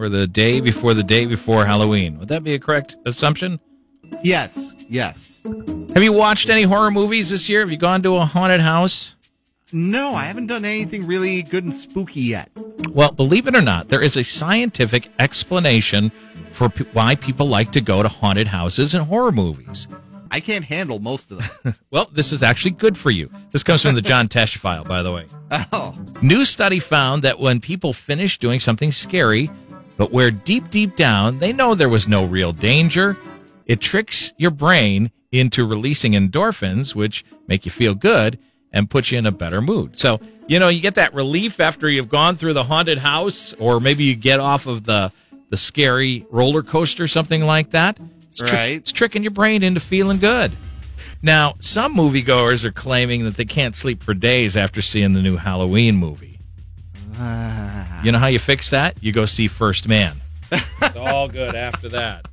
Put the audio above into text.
or the day before the day before Halloween. Would that be a correct assumption? Yes, yes. Have you watched any horror movies this year? Have you gone to a haunted house? No, I haven't done anything really good and spooky yet. Well, believe it or not, there is a scientific explanation for p- why people like to go to haunted houses and horror movies. I can't handle most of them. Well, this is actually good for you. This comes from the John Tesh file, by the way. oh, New study found that when people finish doing something scary, but where deep, deep down they know there was no real danger, it tricks your brain into releasing endorphins, which make you feel good and put you in a better mood. So, you know, you get that relief after you've gone through the haunted house, or maybe you get off of the, the scary roller coaster, something like that. It's tri- Right. it's tricking your brain into feeling good. Now, some moviegoers are claiming that they can't sleep for days after seeing the new Halloween movie. You know how you fix that? You go see First Man. it's all good after that.